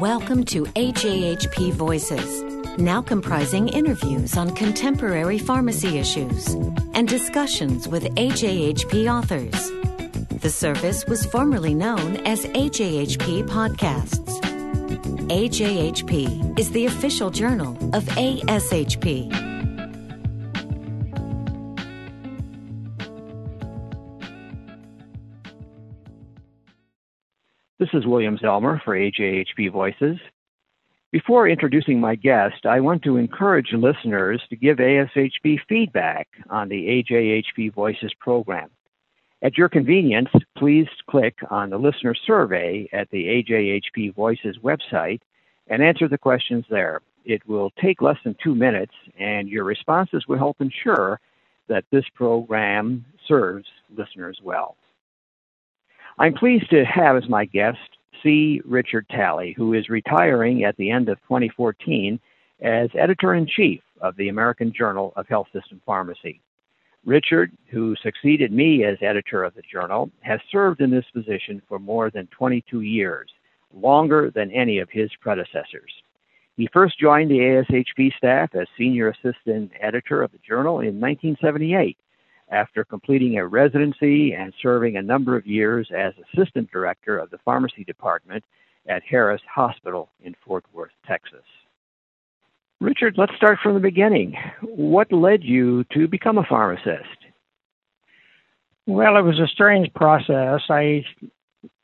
Welcome to AJHP Voices, now comprising interviews on contemporary pharmacy issues and discussions with AJHP authors. The service was formerly known as AJHP Podcasts. AJHP is the official journal of ASHP. This is William Zellmer for AJHP Voices. Before introducing my guest, I want to encourage listeners to give ASHP feedback on the AJHP Voices program. At your convenience, please click on the listener survey at the AJHP Voices website and answer the questions there. It will take less than two minutes, and your responses will help ensure that this program serves listeners well. I'm pleased to have as my guest C. Richard Talley, who is retiring at the end of 2014 as editor in chief of the American Journal of Health System Pharmacy. Richard, who succeeded me as editor of the journal, has served in this position for more than 22 years, longer than any of his predecessors. He first joined the ASHP staff as senior assistant editor of the journal in 1978 after completing a residency and serving a number of years as assistant director of the pharmacy department at Harris Hospital in Fort Worth, Texas. Richard, let's start from the beginning. What led you to become a pharmacist? Well, it was a strange process. I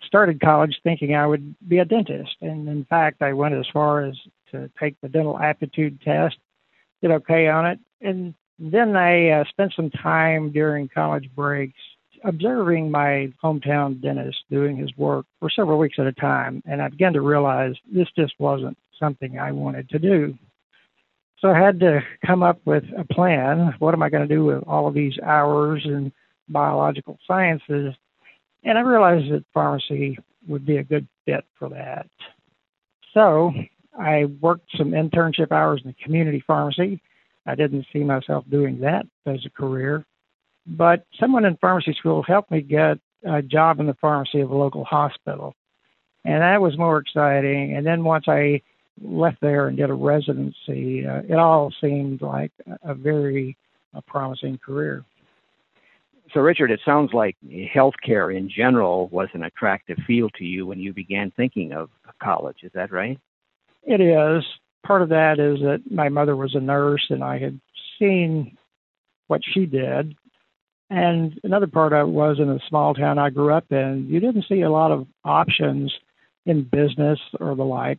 started college thinking I would be a dentist. And in fact, I went as far as to take the dental aptitude test, did okay on it, and then I uh, spent some time during college breaks observing my hometown dentist doing his work for several weeks at a time, and I began to realize this just wasn't something I wanted to do. So I had to come up with a plan. What am I going to do with all of these hours in biological sciences? And I realized that pharmacy would be a good fit for that. So I worked some internship hours in the community pharmacy I didn't see myself doing that as a career. But someone in pharmacy school helped me get a job in the pharmacy of a local hospital. And that was more exciting. And then once I left there and did a residency, uh, it all seemed like a very uh, promising career. So, Richard, it sounds like healthcare in general was an attractive field to you when you began thinking of college. Is that right? It is part of that is that my mother was a nurse and I had seen what she did. And another part of it was in a small town I grew up in, you didn't see a lot of options in business or the like,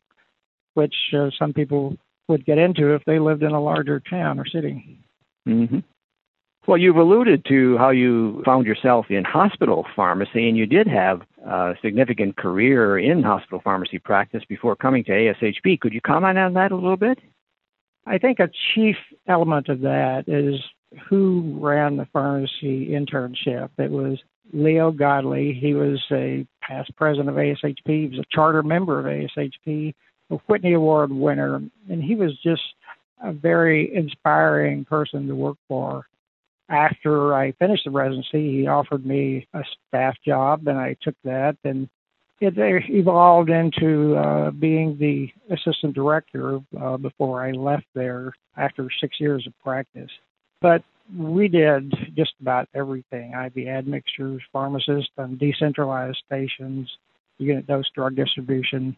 which uh, some people would get into if they lived in a larger town or city. Mm-hmm. Well, you've alluded to how you found yourself in hospital pharmacy, and you did have a significant career in hospital pharmacy practice before coming to ASHP. Could you comment on that a little bit? I think a chief element of that is who ran the pharmacy internship. It was Leo Godley. He was a past president of ASHP. He was a charter member of ASHP, a Whitney Award winner, and he was just a very inspiring person to work for after I finished the residency, he offered me a staff job, and I took that. And it evolved into uh, being the assistant director uh, before I left there after six years of practice. But we did just about everything IV admixtures, pharmacists, and decentralized stations, unit dose drug distribution.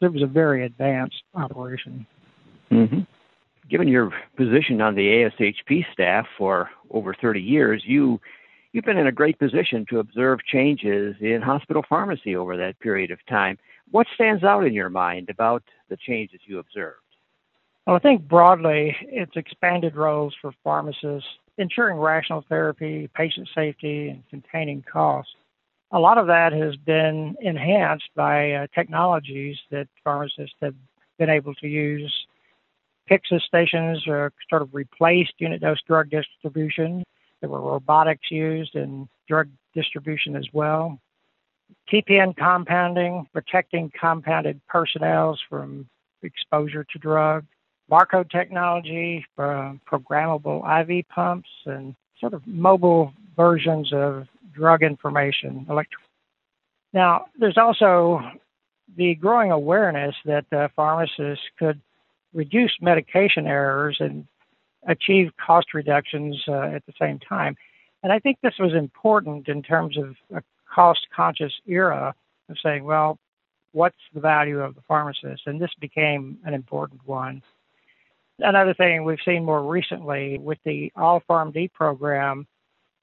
It was a very advanced operation. Mm-hmm given your position on the ASHP staff for over 30 years, you you've been in a great position to observe changes in hospital pharmacy over that period of time. What stands out in your mind about the changes you observed? Well, I think broadly, it's expanded roles for pharmacists, ensuring rational therapy, patient safety, and containing costs. A lot of that has been enhanced by uh, technologies that pharmacists have been able to use Pyxis stations sort of replaced unit dose drug distribution. There were robotics used in drug distribution as well. TPN compounding, protecting compounded personnel from exposure to drug. Barcode technology, uh, programmable IV pumps, and sort of mobile versions of drug information. Now, there's also the growing awareness that uh, pharmacists could reduce medication errors and achieve cost reductions uh, at the same time. And I think this was important in terms of a cost conscious era of saying, well, what's the value of the pharmacist? And this became an important one. Another thing we've seen more recently with the All PharmD program,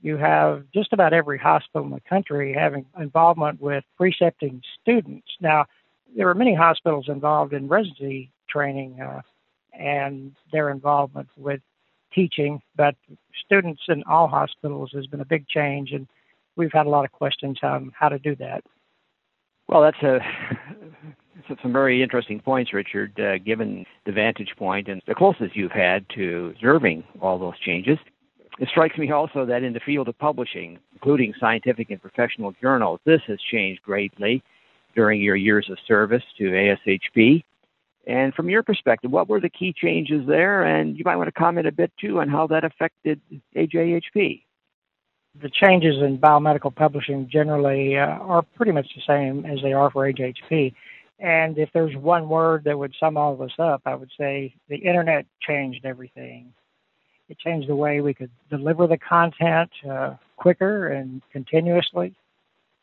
you have just about every hospital in the country having involvement with precepting students. Now, there are many hospitals involved in residency training uh, and their involvement with teaching, but students in all hospitals has been a big change, and we've had a lot of questions on how to do that. Well, that's a some very interesting points, Richard, uh, given the vantage point and the closest you've had to observing all those changes. It strikes me also that in the field of publishing, including scientific and professional journals, this has changed greatly during your years of service to ASHP. And from your perspective, what were the key changes there? And you might want to comment a bit too on how that affected AJHP. The changes in biomedical publishing generally uh, are pretty much the same as they are for AJHP. And if there's one word that would sum all of us up, I would say the internet changed everything. It changed the way we could deliver the content uh, quicker and continuously.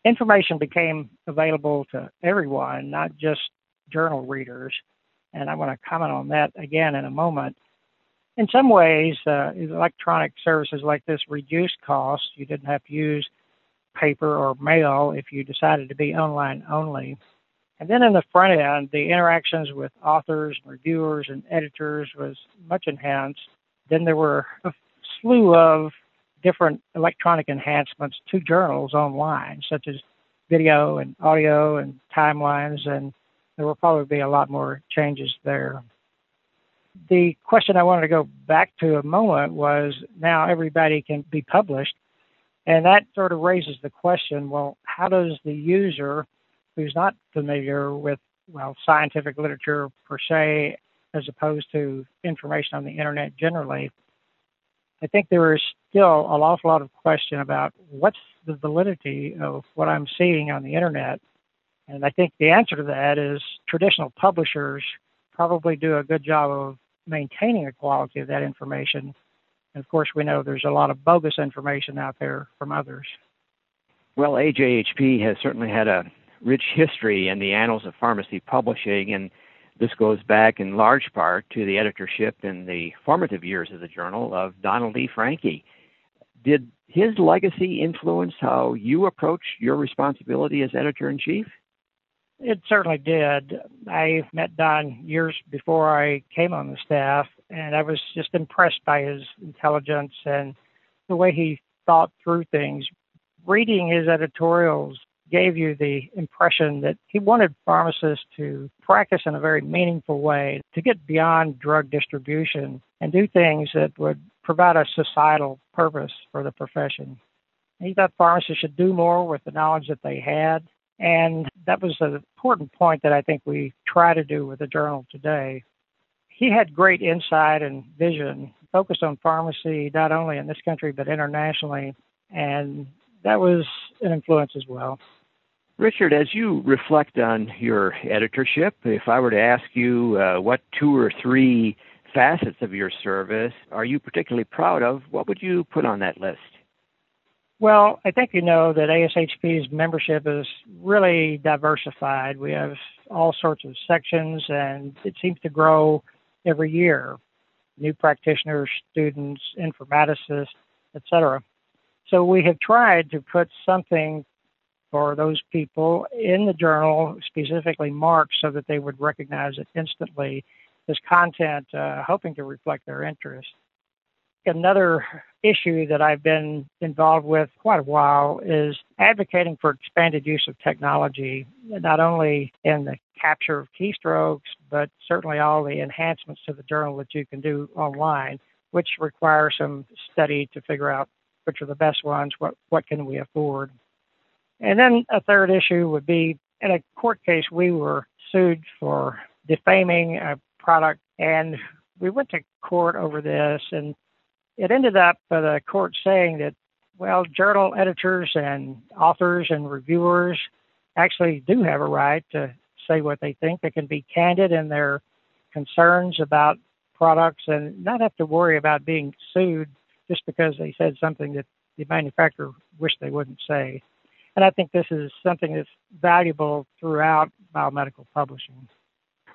Information became available to everyone, not just journal readers and I want to comment on that again in a moment. In some ways, uh, electronic services like this reduced costs. You didn't have to use paper or mail if you decided to be online only. And then in the front end, the interactions with authors, and reviewers, and editors was much enhanced. Then there were a slew of different electronic enhancements to journals online, such as video and audio and timelines and there will probably be a lot more changes there. The question I wanted to go back to a moment was now everybody can be published. And that sort of raises the question well, how does the user who's not familiar with, well, scientific literature per se, as opposed to information on the internet generally, I think there is still an awful lot of question about what's the validity of what I'm seeing on the internet and I think the answer to that is traditional publishers probably do a good job of maintaining the quality of that information. And of course, we know there's a lot of bogus information out there from others. Well, AJHP has certainly had a rich history in the annals of pharmacy publishing, and this goes back in large part to the editorship in the formative years of the journal of Donald E. Francke. Did his legacy influence how you approach your responsibility as editor in chief? It certainly did. I met Don years before I came on the staff, and I was just impressed by his intelligence and the way he thought through things. Reading his editorials gave you the impression that he wanted pharmacists to practice in a very meaningful way, to get beyond drug distribution and do things that would provide a societal purpose for the profession. He thought pharmacists should do more with the knowledge that they had and that was an important point that I think we try to do with the journal today. He had great insight and vision, focused on pharmacy not only in this country but internationally, and that was an influence as well. Richard, as you reflect on your editorship, if I were to ask you uh, what two or three facets of your service are you particularly proud of, what would you put on that list? Well, I think you know that ASHP's membership is really diversified. We have all sorts of sections, and it seems to grow every year. New practitioners, students, informaticists, etc. So we have tried to put something for those people in the journal, specifically marked so that they would recognize it instantly as content, uh, hoping to reflect their interest. Another issue that I've been involved with quite a while is advocating for expanded use of technology, not only in the capture of keystrokes, but certainly all the enhancements to the journal that you can do online, which require some study to figure out which are the best ones, what, what can we afford. And then a third issue would be in a court case, we were sued for defaming a product, and we went to court over this, and it ended up uh, the court saying that, well, journal editors and authors and reviewers actually do have a right to say what they think. They can be candid in their concerns about products and not have to worry about being sued just because they said something that the manufacturer wished they wouldn't say. And I think this is something that's valuable throughout biomedical publishing.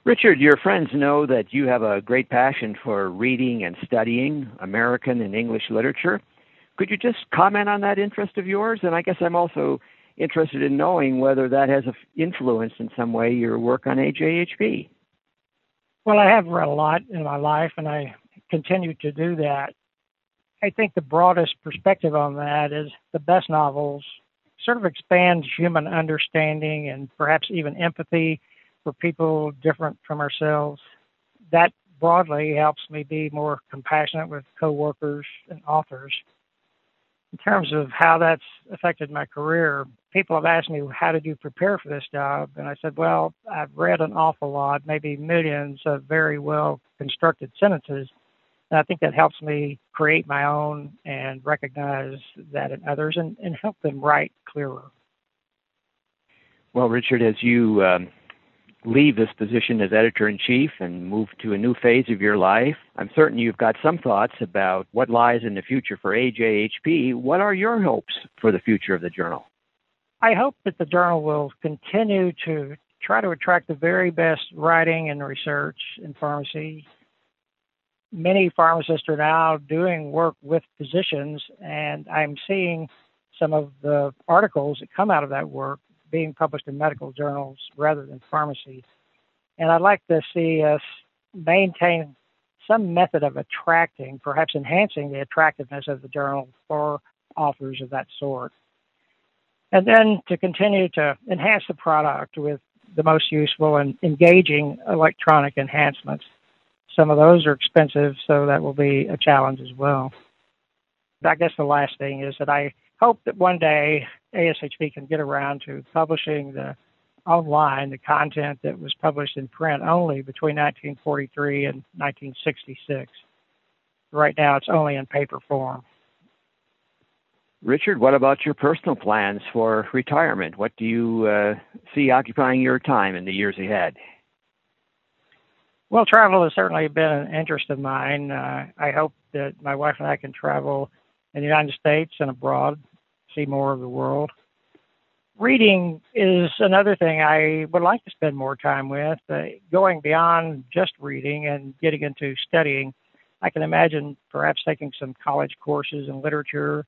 Richard, your friends know that you have a great passion for reading and studying American and English literature. Could you just comment on that interest of yours? And I guess I'm also interested in knowing whether that has influenced in some way your work on AJHP. Well, I have read a lot in my life, and I continue to do that. I think the broadest perspective on that is the best novels sort of expand human understanding and perhaps even empathy for people different from ourselves. That broadly helps me be more compassionate with coworkers and authors. In terms of how that's affected my career, people have asked me, How did you prepare for this job? And I said, Well, I've read an awful lot, maybe millions of very well constructed sentences. And I think that helps me create my own and recognize that in others and, and help them write clearer. Well, Richard, as you um, leave this position as editor in chief and move to a new phase of your life, I'm certain you've got some thoughts about what lies in the future for AJHP. What are your hopes for the future of the journal? I hope that the journal will continue to try to attract the very best writing and research in pharmacy. Many pharmacists are now doing work with physicians, and I'm seeing some of the articles that come out of that work being published in medical journals rather than pharmacy. And I'd like to see us maintain some method of attracting, perhaps enhancing the attractiveness of the journal for authors of that sort. And then to continue to enhance the product with the most useful and engaging electronic enhancements. Some of those are expensive, so that will be a challenge as well. I guess the last thing is that I hope that one day ASHP can get around to publishing the online the content that was published in print only between 1943 and 1966. Right now, it's only in paper form. Richard, what about your personal plans for retirement? What do you uh, see occupying your time in the years ahead? Well, travel has certainly been an interest of mine. Uh, I hope that my wife and I can travel in the United States and abroad, see more of the world. Reading is another thing I would like to spend more time with. Uh, going beyond just reading and getting into studying, I can imagine perhaps taking some college courses in literature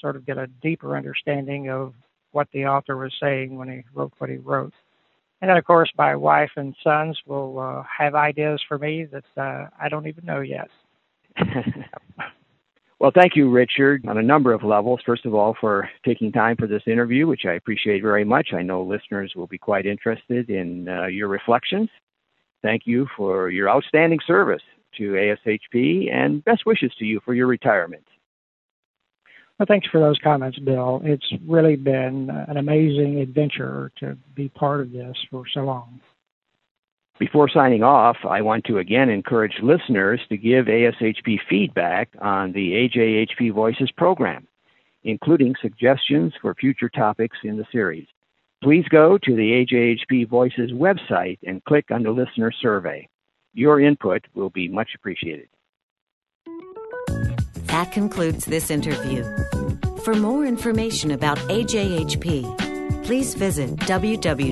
sort of get a deeper understanding of what the author was saying when he wrote what he wrote. And then, of course, my wife and sons will uh, have ideas for me that uh, I don't even know yet. well, thank you, Richard, on a number of levels. First of all, for taking time for this interview, which I appreciate very much. I know listeners will be quite interested in uh, your reflections. Thank you for your outstanding service to ASHP and best wishes to you for your retirement. Well, thanks for those comments, Bill. It's really been an amazing adventure to be part of this for so long. Before signing off, I want to again encourage listeners to give ASHP feedback on the AJHP Voices program, including suggestions for future topics in the series. Please go to the AJHP Voices website and click on the listener survey. Your input will be much appreciated. That concludes this interview. For more information about AJHP, please visit www.ajhp.org.